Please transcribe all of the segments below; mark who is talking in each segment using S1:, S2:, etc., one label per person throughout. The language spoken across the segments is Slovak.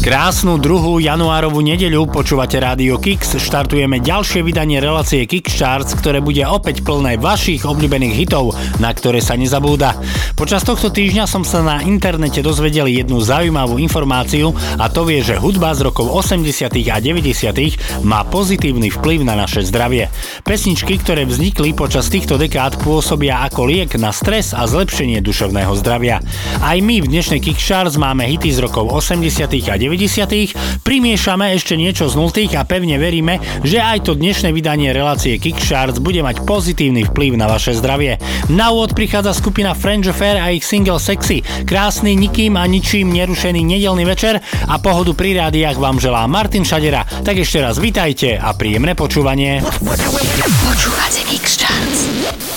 S1: Krásnu druhú januárovú nedeľu počúvate Rádio Kix, štartujeme ďalšie vydanie relácie Kix Charts, ktoré bude opäť plné vašich obľúbených hitov, na ktoré sa nezabúda. Počas tohto týždňa som sa na internete dozvedel jednu zaujímavú informáciu a to vie, že hudba z rokov 80. a 90. má pozitívny vplyv na naše zdravie. Pesničky, ktoré vznikli počas týchto dekád pôsobia ako liek na stres a zlepšenie duševného zdravia. Aj my v dnešnej Kix Charts máme hity z rokov 80. a 90 90. Primiešame ešte niečo z 0 a pevne veríme, že aj to dnešné vydanie relácie Kickstarts bude mať pozitívny vplyv na vaše zdravie. Na úvod prichádza skupina French Affair a ich single Sexy. Krásny, nikým a ničím nerušený nedelný večer a pohodu pri rádiách vám želá Martin Šadera. Tak ešte raz vitajte a príjemné počúvanie. Počúvate Kickstarts.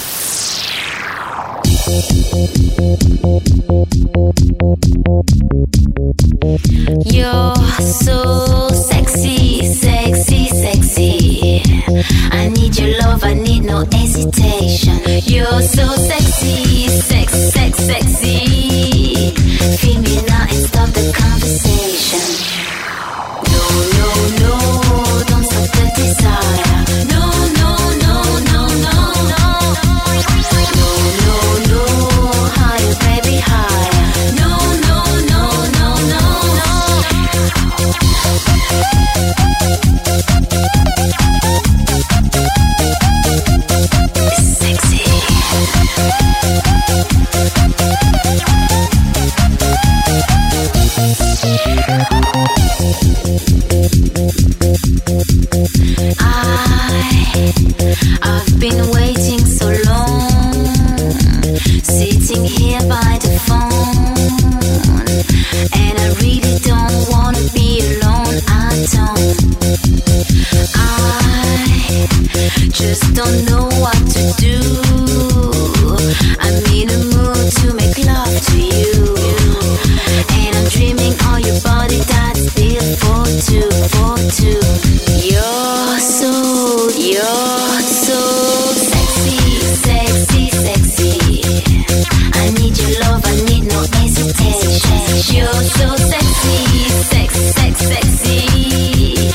S2: Need no hesitation. You're so sexy, to do. I'm in a mood to make love to you, and I'm dreaming on your body that's built for two, for two. You're so, you're so sexy, sexy, sexy. I need your love, I need no hesitation. You're so sexy, sex, sex, sexy.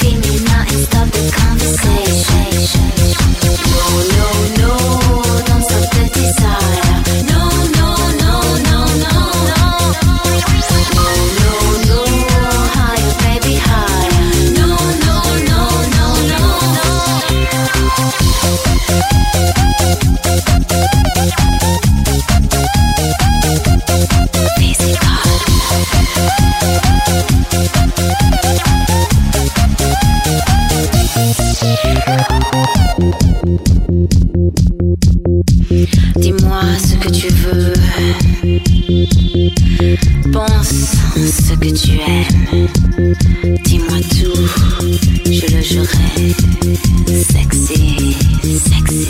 S2: Feel me now and stop the conversation. Pense ce que tu aimes. Dis-moi tout, je le jurerai. Sexy, sexy.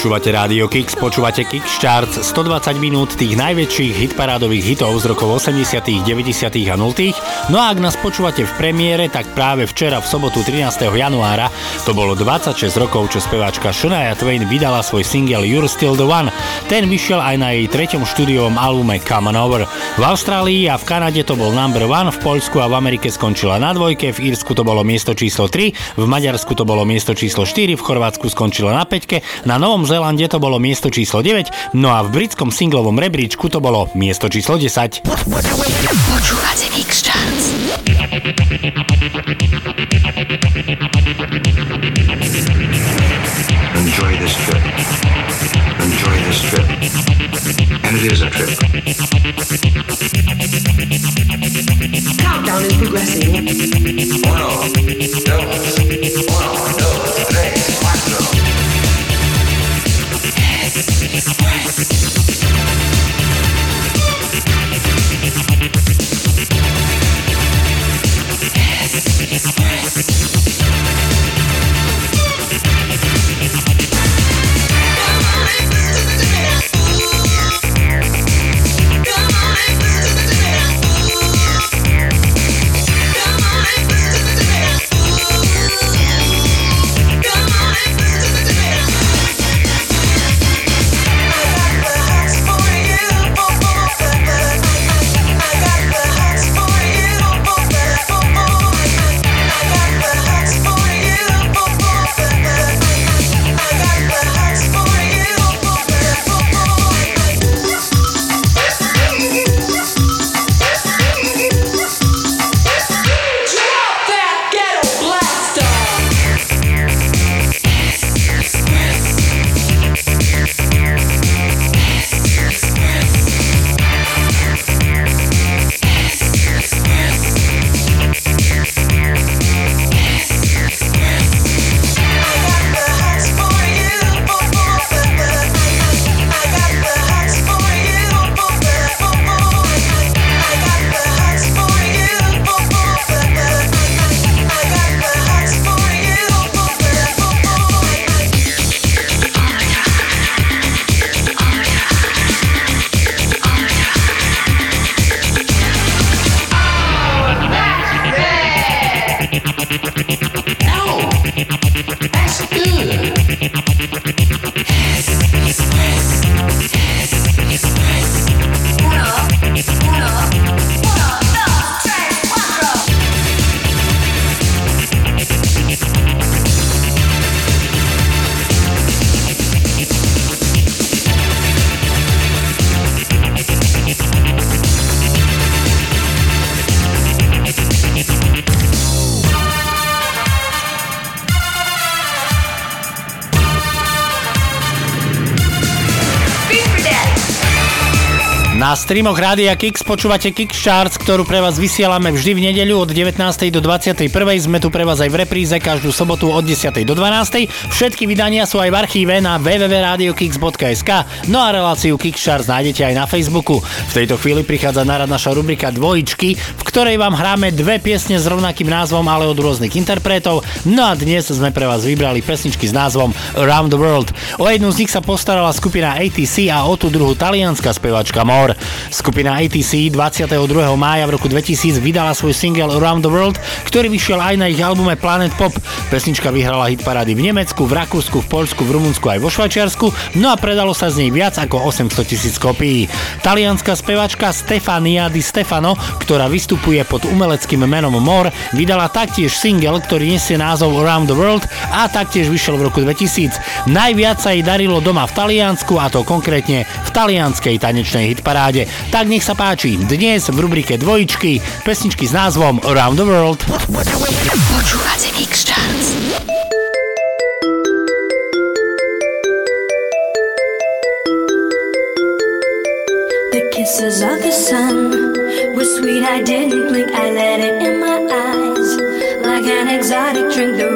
S2: Počúvate
S1: Rádio Kix, počúvate Kix Charts, 120 minút tých najväčších hitparádových hitov z rokov 80., 90. a 0. No a ak nás počúvate v premiére, tak práve včera v sobotu 13. januára to bolo 26 rokov, čo speváčka Shania Twain vydala svoj single You're Still the One. Ten vyšiel aj na jej treťom štúdiovom albume Come On Over. V Austrálii a v Kanade to bol number one, v Poľsku a v Amerike skončila na dvojke, v Írsku to bolo miesto číslo 3, v Maďarsku to bolo miesto číslo 4, v Chorvátsku skončila na 5, na Novom Zélande to bolo miesto číslo 9, no a v britskom singlovom rebríčku to bolo miesto číslo 10.
S3: Počúvate Kix Charts.
S4: Enjoy this trip. Enjoy this trip. And it is a trip.
S5: Countdown is progressing.
S4: Uno, dos, uno, dos, tres, cuatro.
S5: Come
S1: streamoch Rádia Kix počúvate Kix Charts, ktorú pre vás vysielame vždy v nedeľu od 19. do 21. Sme tu pre vás aj v repríze každú sobotu od 10. do 12. Všetky vydania sú aj v archíve na www.radiokix.sk no a reláciu Kix Charts nájdete aj na Facebooku. V tejto chvíli prichádza na rad naša rubrika Dvojičky, v ktorej vám hráme dve piesne s rovnakým názvom, ale od rôznych interpretov. No a dnes sme pre vás vybrali pesničky s názvom Around the World. O jednu z nich sa postarala skupina ATC a o tú druhú talianská spevačka More. Skupina ATC 22. mája v roku 2000 vydala svoj single Around the World, ktorý vyšiel aj na ich albume Planet Pop. Pesnička vyhrala hit parády v Nemecku, v Rakúsku, v Poľsku, v Rumunsku aj vo Švajčiarsku, no a predalo sa z nej viac ako 800 tisíc kopií. Talianská spevačka Stefania Di Stefano, ktorá vystupuje pod umeleckým menom More, vydala taktiež single, ktorý nesie názov Around the World a taktiež vyšiel v roku 2000. Najviac sa jej darilo doma v Taliansku a to konkrétne v talianskej tanečnej hitparáde. Tak nech sa páči, dnes v rubrike Dvojičky pesničky s názvom Around the World.
S3: Počúvate Charts.
S6: The kisses of the sun were sweet. I didn't blink. I let it in my eyes. Like an exotic drink, the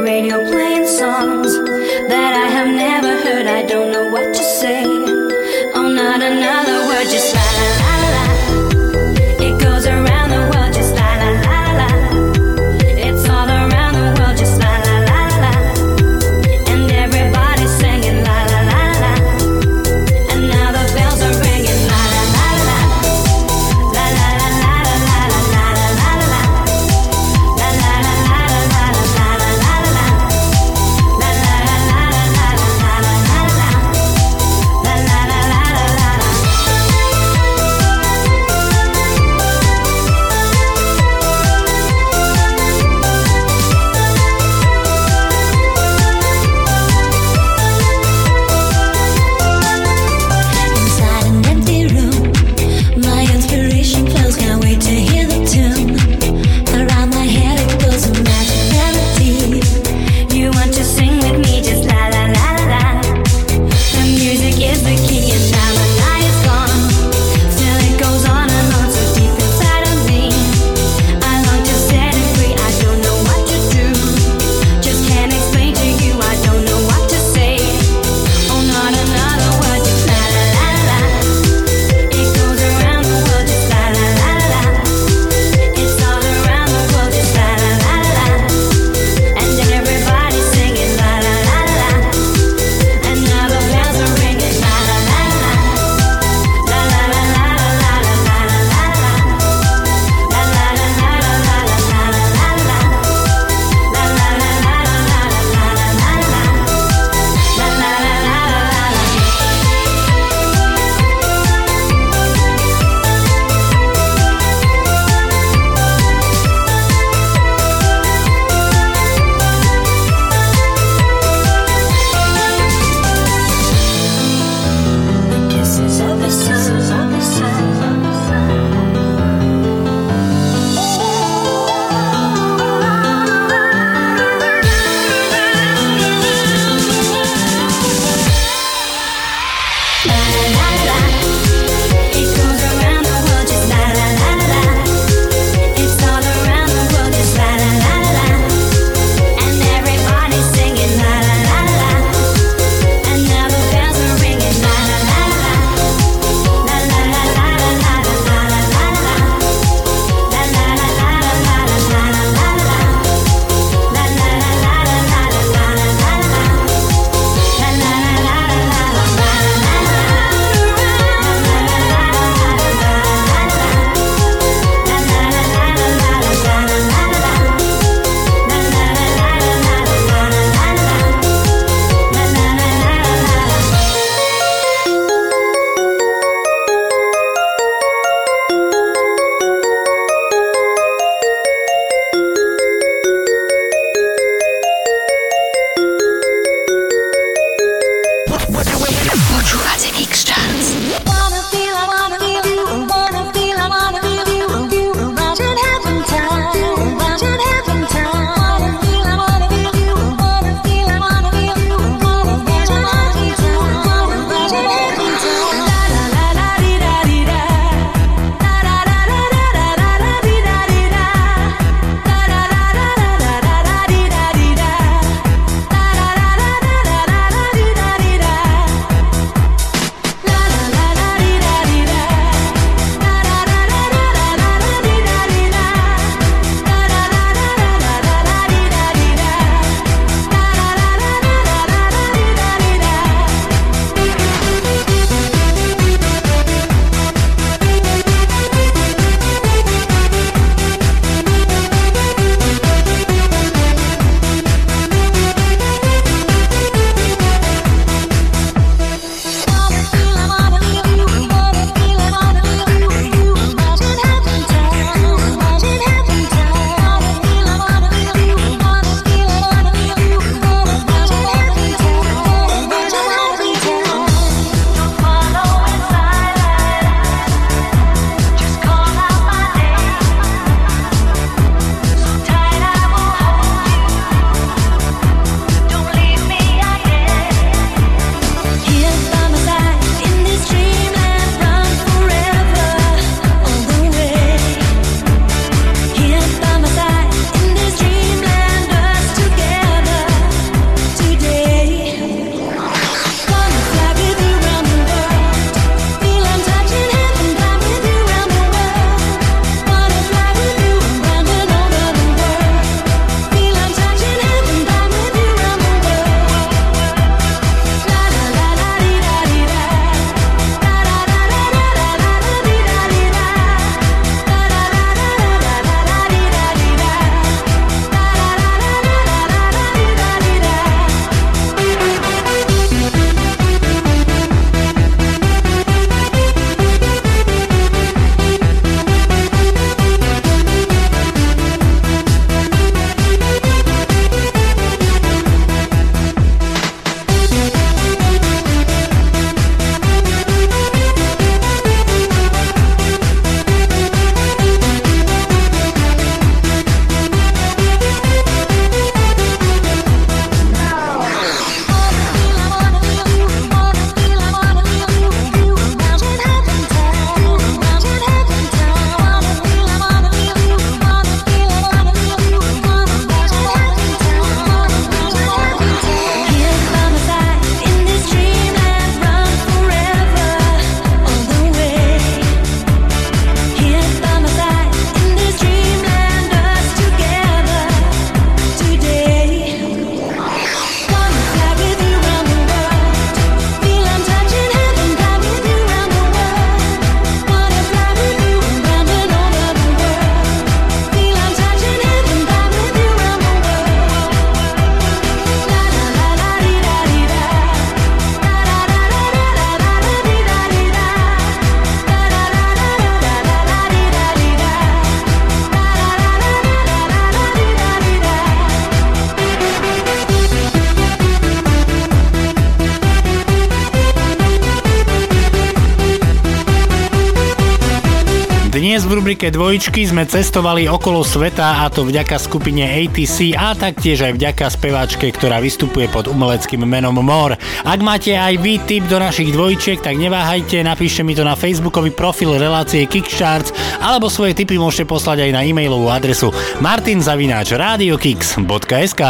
S1: Slovenské dvojičky sme cestovali okolo sveta a to vďaka skupine ATC a taktiež aj vďaka speváčke, ktorá vystupuje pod umeleckým menom Mor. Ak máte aj vy tip do našich dvojčiek, tak neváhajte, napíšte mi to na facebookový profil relácie Kickstarts alebo svoje tipy môžete poslať aj na e-mailovú adresu martinzavináč radiokix.sk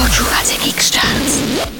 S7: Počúvate Kickstarts.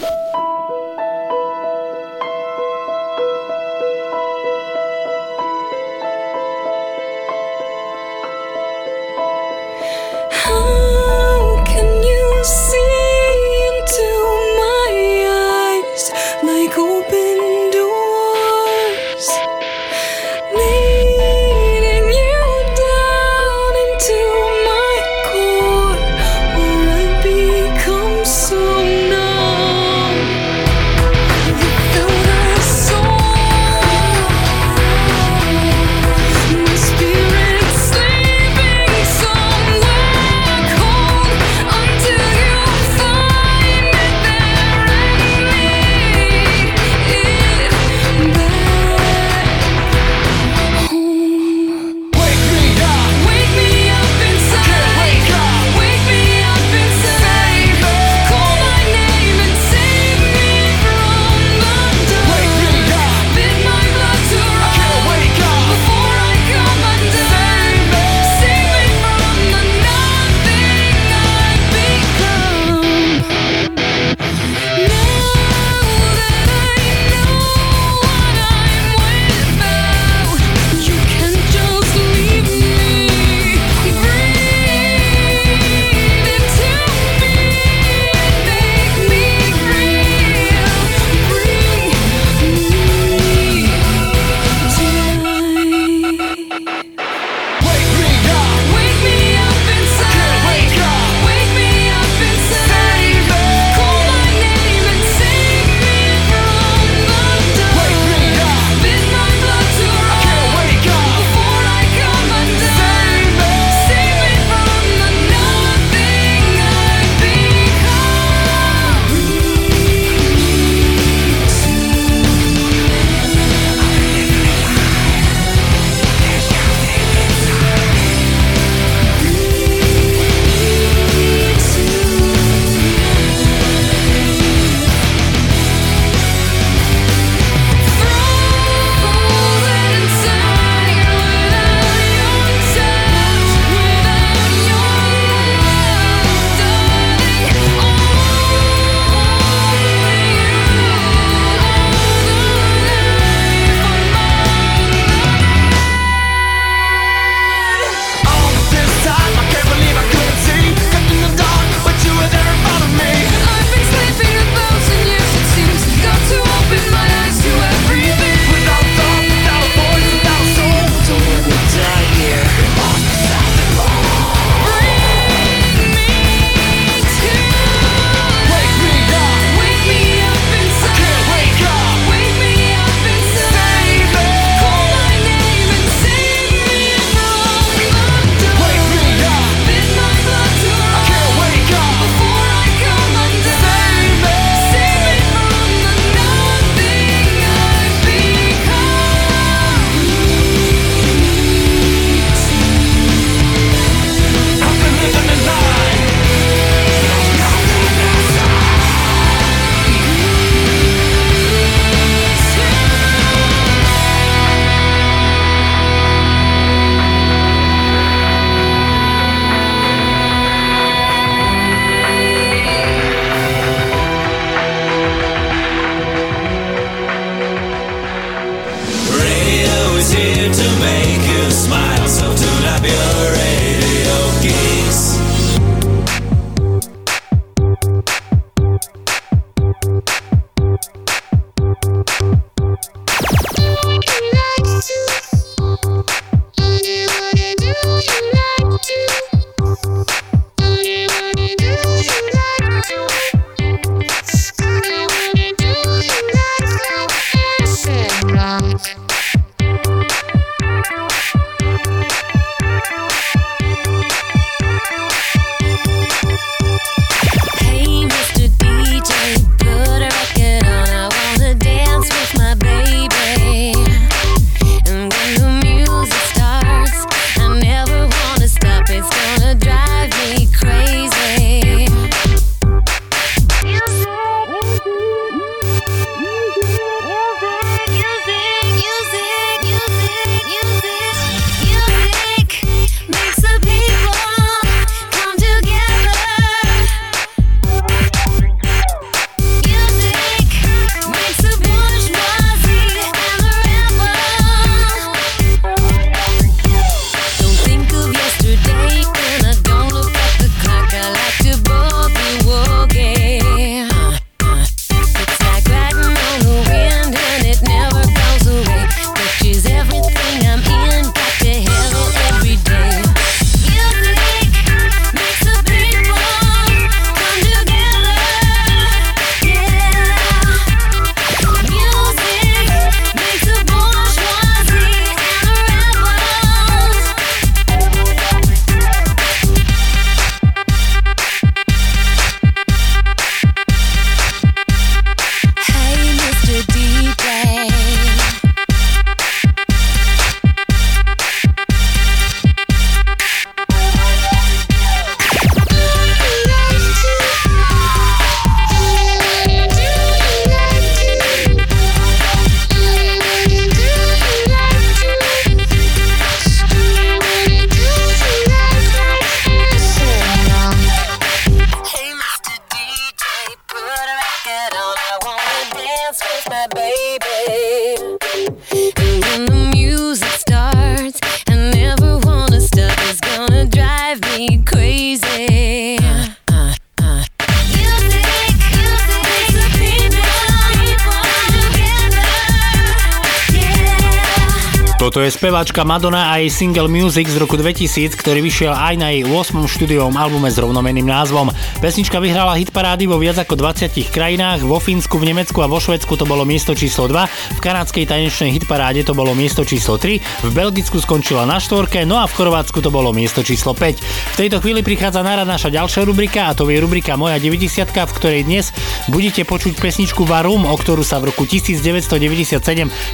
S1: Toto je speváčka Madonna a jej single Music z roku 2000, ktorý vyšiel aj na jej 8. štúdiovom albume s rovnomenným názvom. Pesnička vyhrala hitparády vo viac ako 20 krajinách, vo Fínsku, v Nemecku a vo Švedsku to bolo miesto číslo 2, v kanadskej tanečnej hitparáde to bolo miesto číslo 3, v Belgicku skončila na štvorke, no a v Chorvátsku to bolo miesto číslo 5. V tejto chvíli prichádza na rad naša ďalšia rubrika a to je rubrika Moja 90, v ktorej dnes budete počuť pesničku Varum, o ktorú sa v roku 1997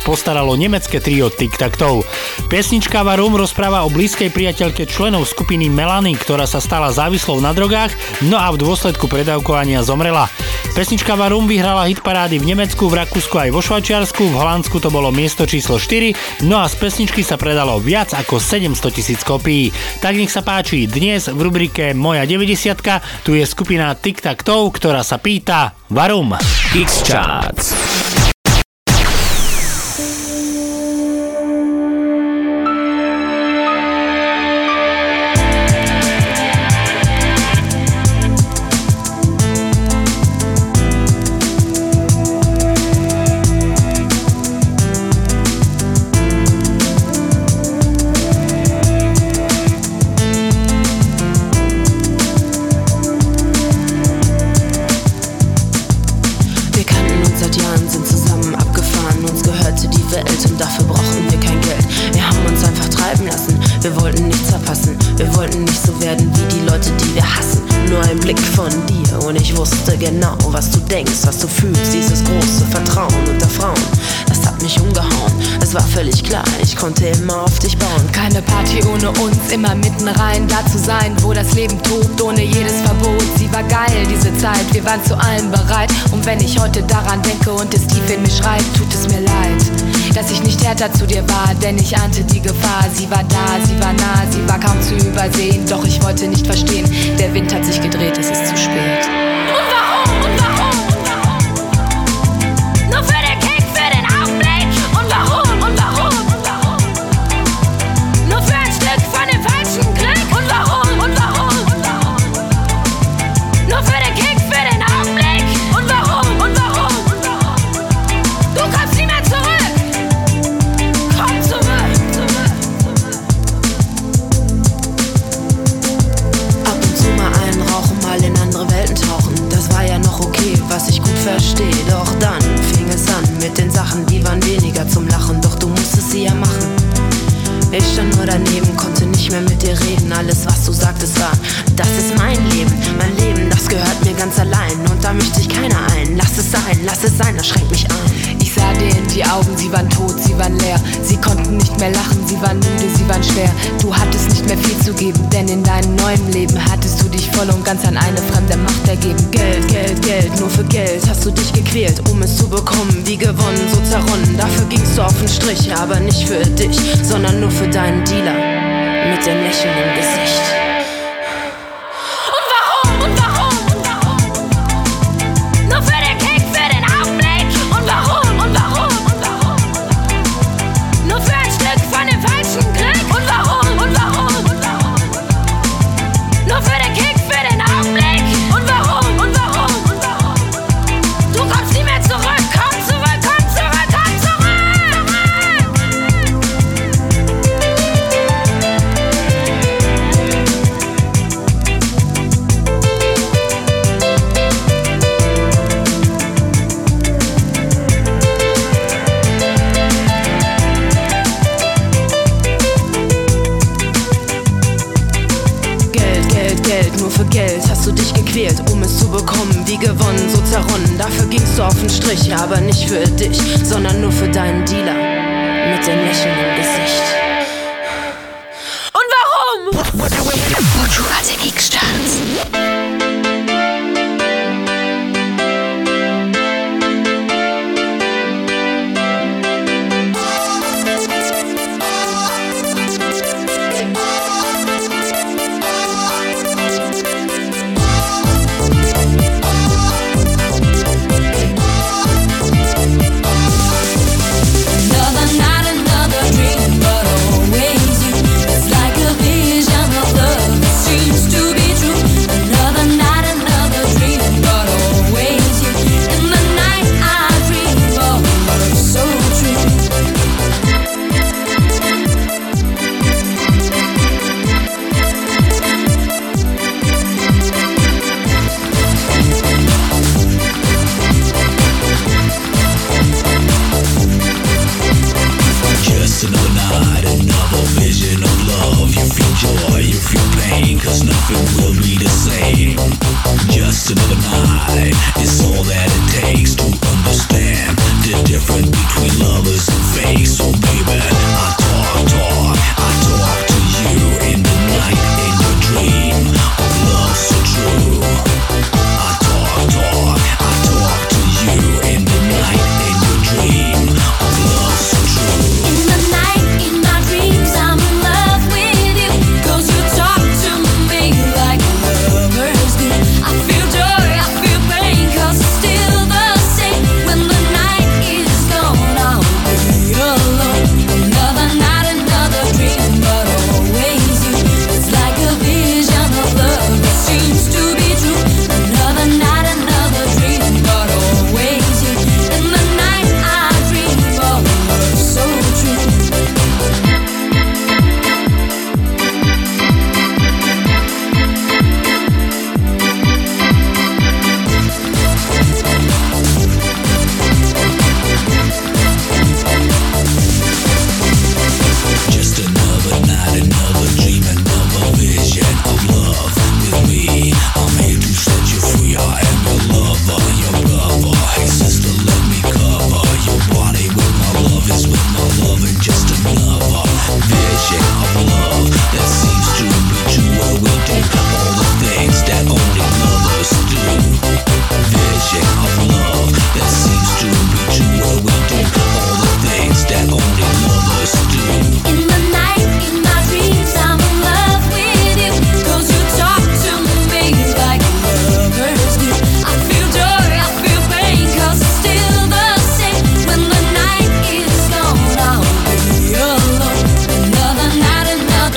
S1: postaralo nemecké trio Tic Tac Toe. Pesnička Varum rozpráva o blízkej priateľke členov skupiny Melanie, ktorá sa stala závislou na drogách, no a v dôsledku predávkovania zomrela. Pesnička Varum vyhrala hitparády v Nemecku, v Rakúsku aj vo Švajčiarsku, v Holandsku to bolo miesto číslo 4, no a z pesničky sa predalo viac ako 700 tisíc kopií. Tak nech sa páči, dnes v rubrike Moja 90 tu je skupina Tic Tac ktorá sa pýta Varum.
S8: X-Charts.
S6: Immer
S9: mitten rein, da zu sein, wo das Leben tobt, ohne jedes Verbot. Sie war geil, diese Zeit, wir waren zu allem bereit. Und wenn ich heute daran denke und es tief in mir schreit, tut es mir leid, dass ich nicht härter zu dir war, denn ich ahnte die Gefahr. Sie war da, sie war nah, sie war kaum zu übersehen, doch ich wollte nicht verstehen. Der Wind hat sich gedreht, es ist zu spät.
S6: Mit den Sachen, die waren weniger zum Lachen. Doch du musstest sie ja machen. Ich stand nur daneben, konnte nicht mehr mit dir reden. Alles, was du sagtest, war, das ist mein Leben. Mein Leben, das gehört mir ganz allein. Und da mischt sich keiner ein. Lass es sein, lass es sein, das schränkt mich ein.
S9: Ich sah in die Augen, sie waren tot, sie waren leer. Sie konnten nicht mehr lachen, sie waren müde, sie waren schwer. Du hattest nicht mehr viel zu geben, denn in deinem neuen Leben hattest du dich voll und ganz an eine fremde Macht ergeben.
S6: Geld, Geld, Geld, nur für Geld hast du dich gequält, um es zu bekommen. Wie gewonnen, so zerronnen. Dafür gingst du auf den Strich, aber nicht für dich, sondern nur für deinen Dealer. Mit dem Lächeln im Gesicht.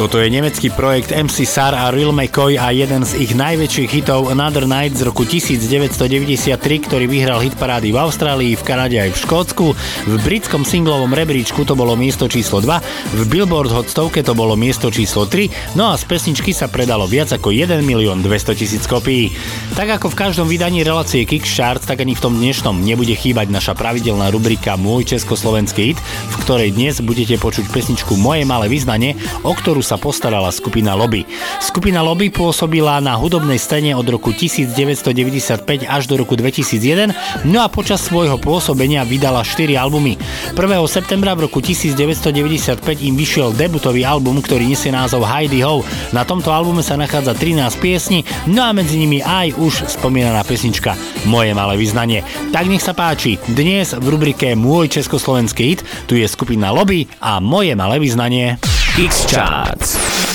S1: Toto je nemecký projekt MC Sar a Real McCoy a jeden z ich najväčších hitov Another Night z roku 1993, ktorý vyhral hit parády v Austrálii, v Kanade aj v Škótsku. V britskom singlovom rebríčku to bolo miesto číslo 2, v Billboard Hot 100 to bolo miesto číslo 3, no a z pesničky sa predalo viac ako 1 milión 200 tisíc kopií. Tak ako v každom vydaní relácie Kickstarts, tak ani v tom dnešnom nebude chýbať naša pravidelná rubrika Môj československý hit, v ktorej dnes budete počuť pesničku Moje malé vyznanie, o ktorú sa postarala skupina Lobby. Skupina Lobby pôsobila na hudobnej scéne od roku 1995 až do roku 2001, no a počas svojho pôsobenia vydala 4 albumy. 1. septembra v roku 1995 im vyšiel debutový album, ktorý nesie názov Heidi Ho. Na tomto albume sa nachádza 13 piesní, no a medzi nimi aj už spomínaná pesnička Moje malé vyznanie. Tak nech sa páči, dnes v rubrike Môj československý hit tu je skupina Lobby a Moje malé vyznanie.
S7: X Charts.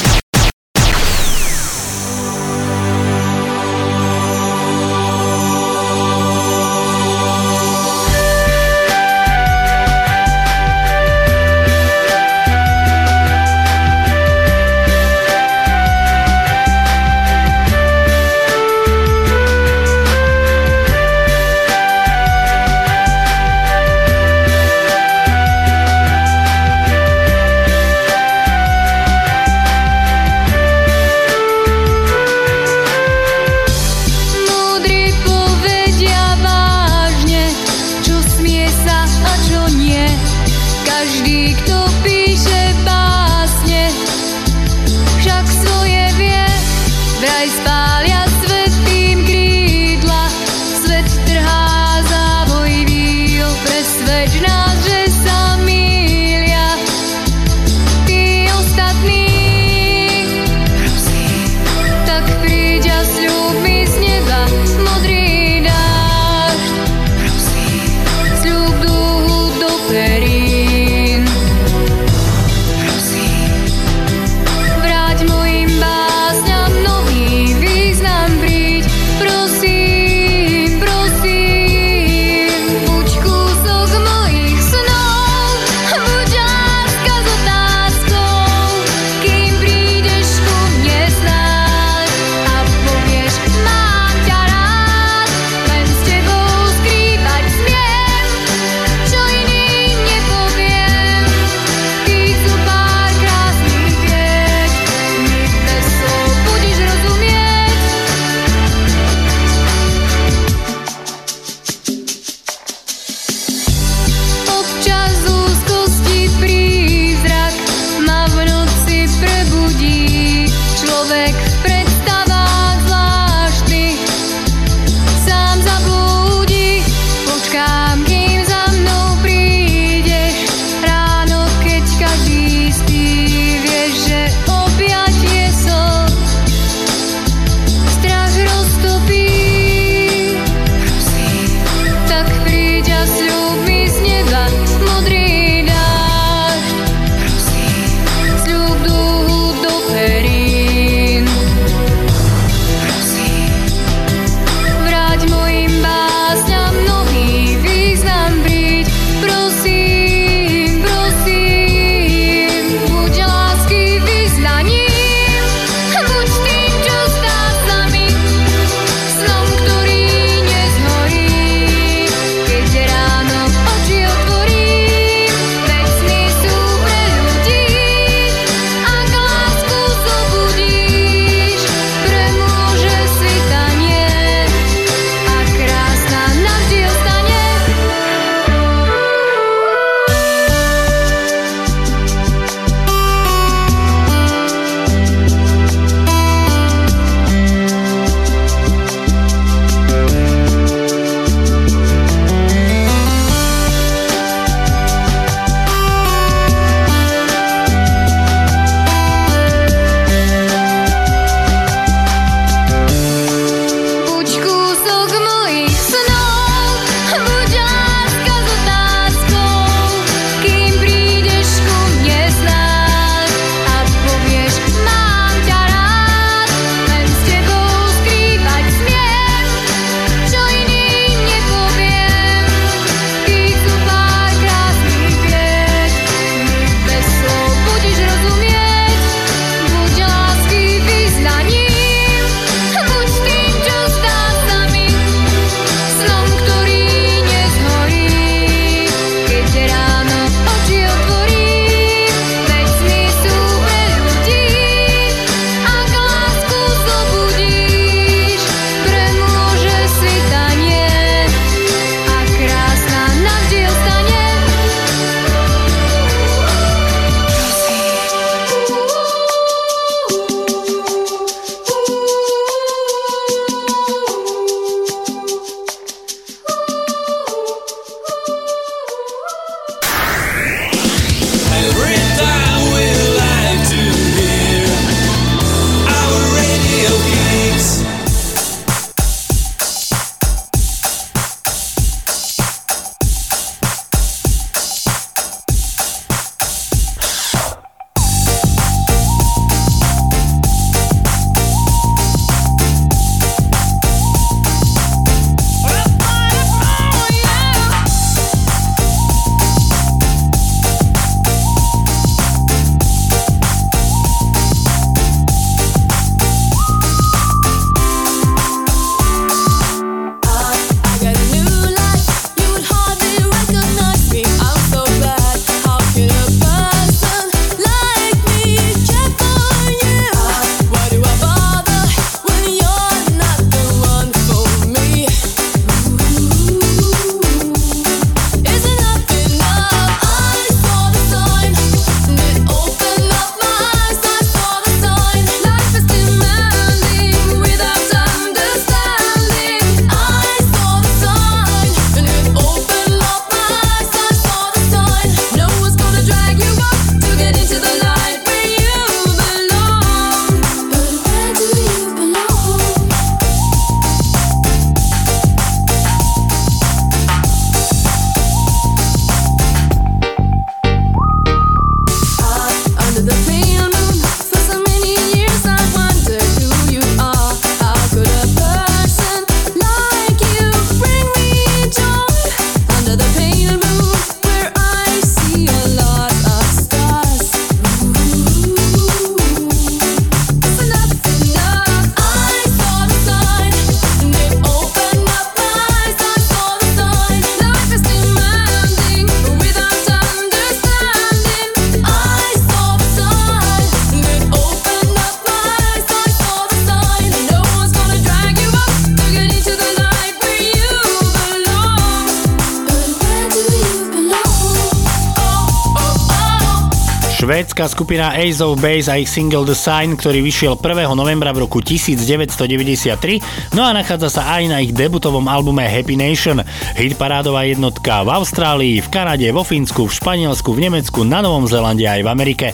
S1: Švédska skupina Ace of Base a ich single The Sign, ktorý vyšiel 1. novembra v roku 1993, no a nachádza sa aj na ich debutovom albume Happy Nation. Hit parádová jednotka v Austrálii, v Kanade, vo Fínsku, v Španielsku, v Nemecku, na Novom Zélande aj v Amerike.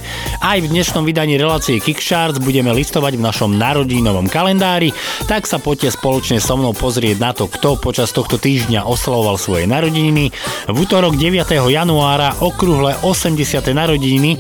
S1: Aj v dnešnom vydaní relácie Kickcharts budeme listovať v našom narodinovom kalendári, tak sa poďte spoločne so mnou pozrieť na to, kto počas tohto týždňa oslavoval svoje narodeniny. V útorok 9. januára okrúhle 80. narodeniny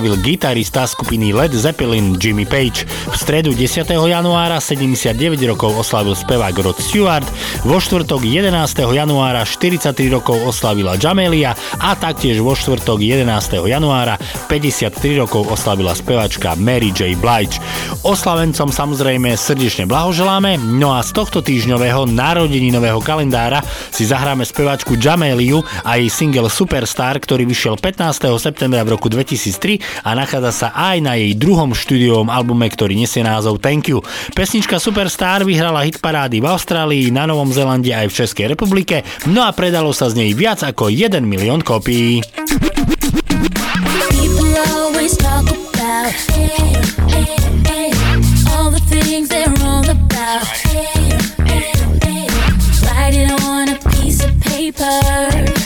S1: oslavil gitarista skupiny Led Zeppelin Jimmy Page. V stredu 10. januára 79 rokov oslavil spevák Rod Stewart, vo štvrtok 11. januára 43 rokov oslavila Jamelia a taktiež vo štvrtok 11. januára 53 rokov oslavila spevačka Mary J. Blige. Oslavencom samozrejme srdečne blahoželáme, no a z tohto týždňového narodeninového kalendára si zahráme spevačku Jameliu a jej single Superstar, ktorý vyšiel 15. septembra v roku 2003 a nachádza sa aj na jej druhom štúdiovom albume, ktorý nesie názov Thank You. Pesnička Superstar vyhrala hit parády v Austrálii, na Novom Zelande aj v Českej republike, no a predalo sa z nej viac ako 1 milión kopií.
S6: Write.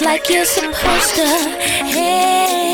S6: Like you're supposed to. Hey,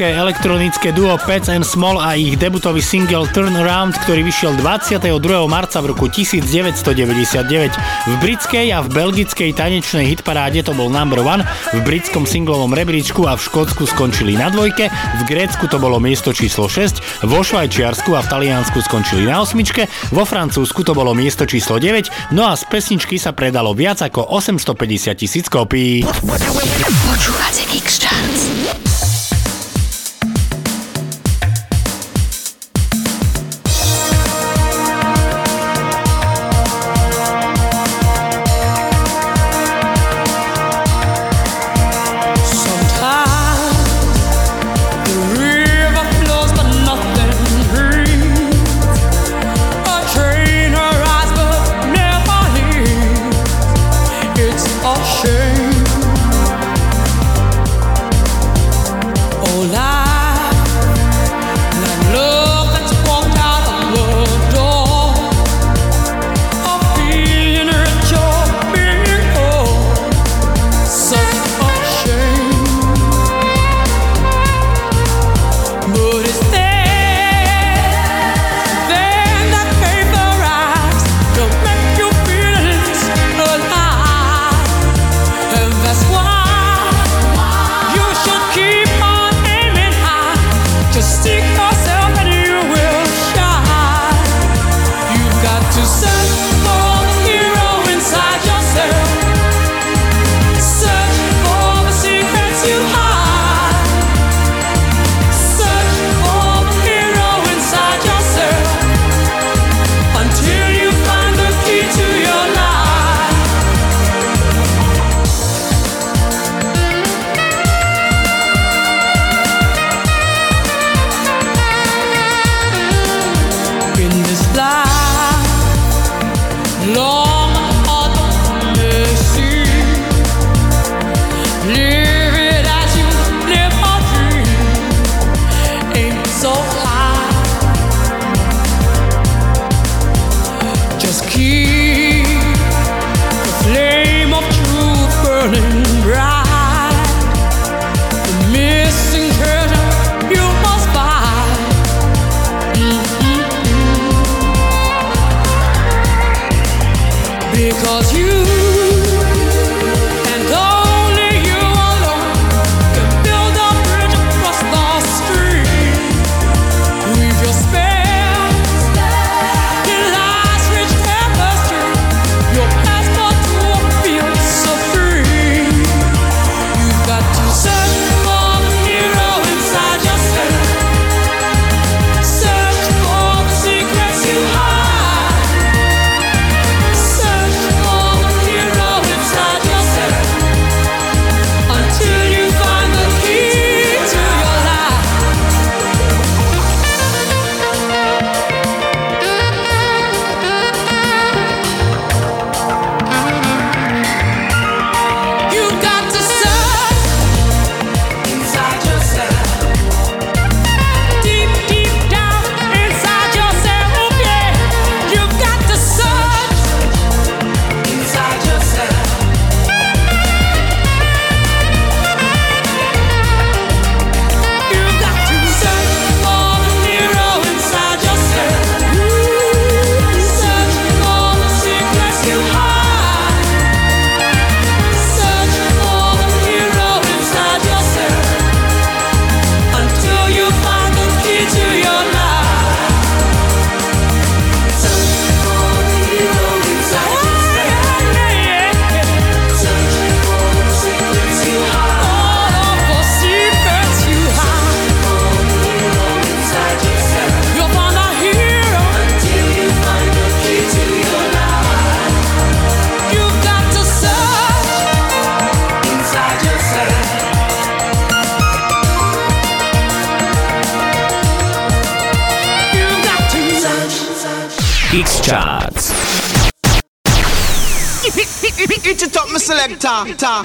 S1: britské elektronické duo Pets and Small a ich debutový single Turn around ktorý vyšiel 22. marca v roku 1999. V britskej a v belgickej tanečnej hitparáde to bol number one, v britskom singlovom rebríčku a v Škótsku skončili na dvojke, v Grécku to bolo miesto číslo 6, vo Švajčiarsku a v Taliansku skončili na osmičke, vo Francúzsku to bolo miesto číslo 9, no a z pesničky sa predalo viac ako 850 tisíc kopií.
S3: Počúvate
S10: Geek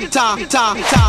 S10: top,
S1: top, top.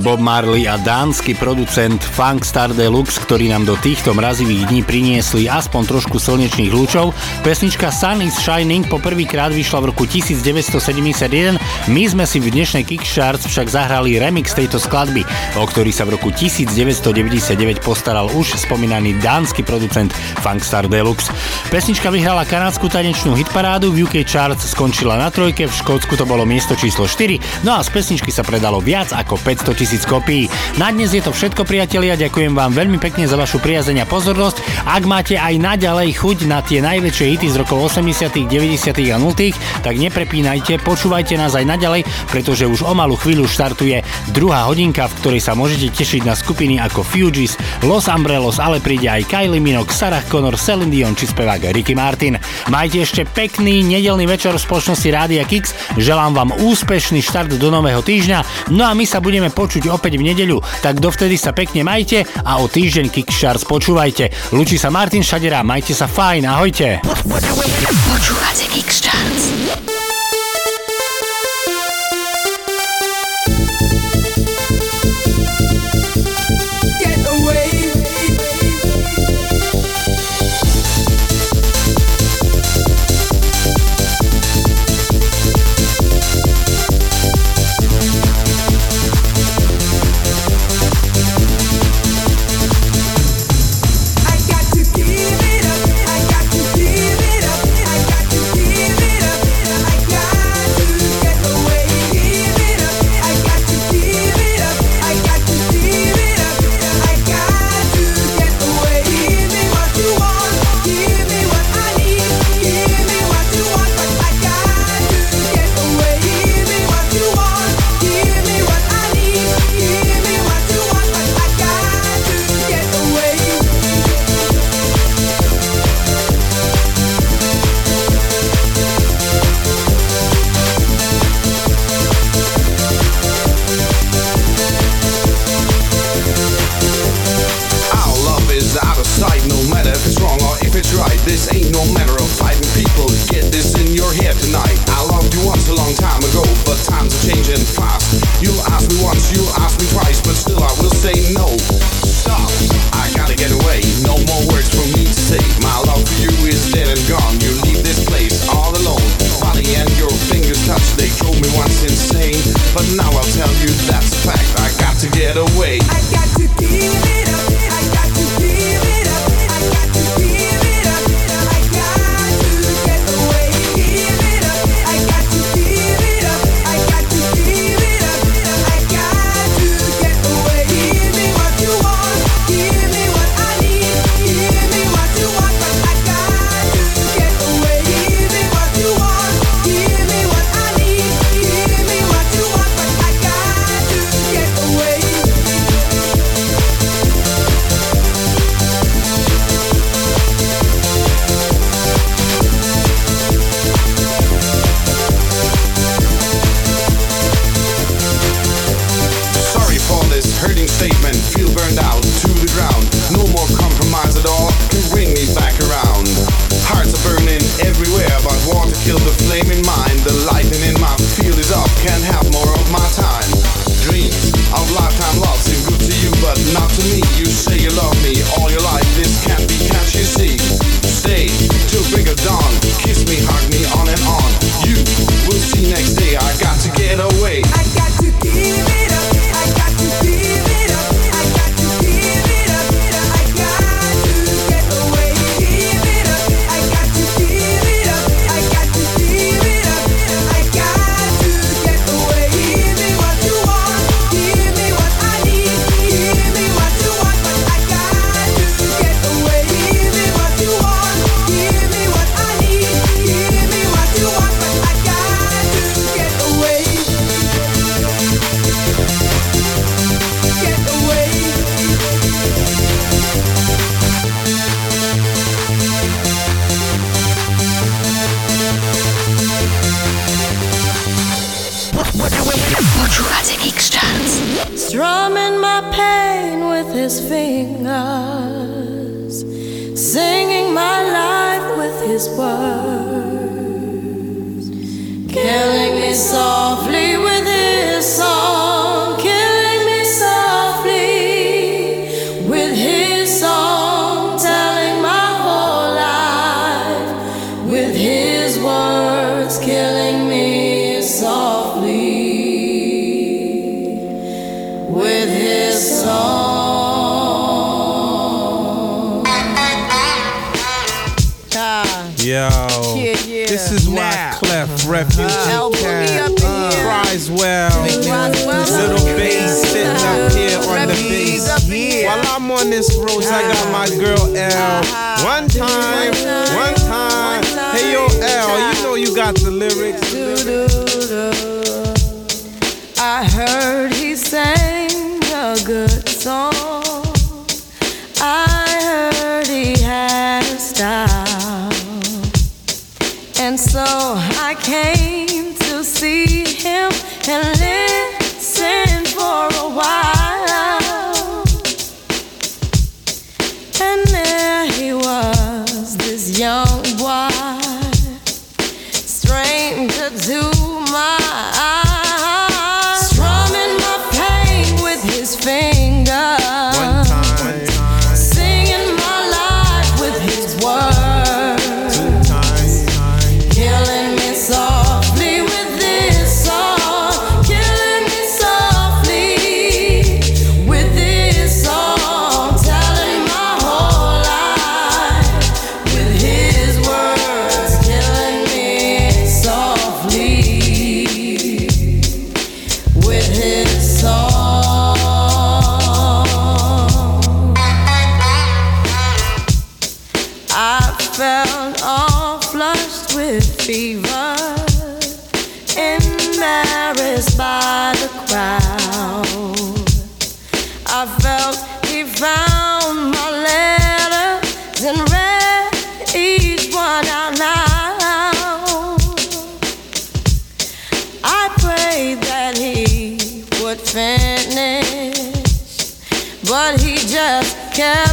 S1: Bob Marley a dánsky producent Funkstar Deluxe, ktorý nám do týchto mrazivých dní priniesli aspoň trošku slnečných lúčov. Pesnička Sun is Shining poprvýkrát vyšla v roku 1971, my sme si v dnešnej Kickstarts však zahrali remix tejto skladby, o ktorý sa v roku 1999 postaral už spomínaný dánsky producent Funkstar Deluxe. Pesnička vyhrala kanadskú tanečnú hitparádu, v UK Charts skončila na trojke, v Škótsku to bolo miesto číslo 4, no a z pesničky sa predalo viac ako 500 tisíc kopí. Na dnes je to všetko priatelia, ďakujem vám veľmi pekne za vašu priazeň a pozornosť. Ak máte aj naďalej chuť na tie najväčšie hity z rokov 80., 90. a 0., tak neprepínajte, počúvajte nás aj naďalej, pretože už o malú chvíľu štartuje druhá hodinka, v ktorej sa môžete tešiť na skupiny ako Fugees, Los Umbrellos, ale príde aj Kylie Minok, Sarah Connor, Celine Dion či spevák jednak Ricky Martin. Majte ešte pekný nedelný večer v spoločnosti Rádia Kix. Želám vám úspešný štart do nového týždňa. No a my sa budeme počuť opäť v nedeľu. Tak dovtedy sa pekne majte a o týždeň Kix Charts počúvajte. Lučí sa Martin Šadera, majte sa fajn, ahojte.
S3: Počúvate
S5: Kix Charts. noticed by the crowd. I felt he found my letters and read each one out loud. I prayed that he would finish, but he just kept.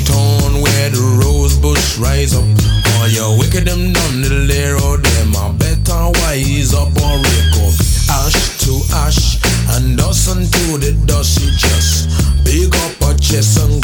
S11: the
S12: town where the rosebush rise up. all your wicked them down the lair of them. I better wise up or wake up. Ash to ash and dust unto the dust. She just pick up a chest and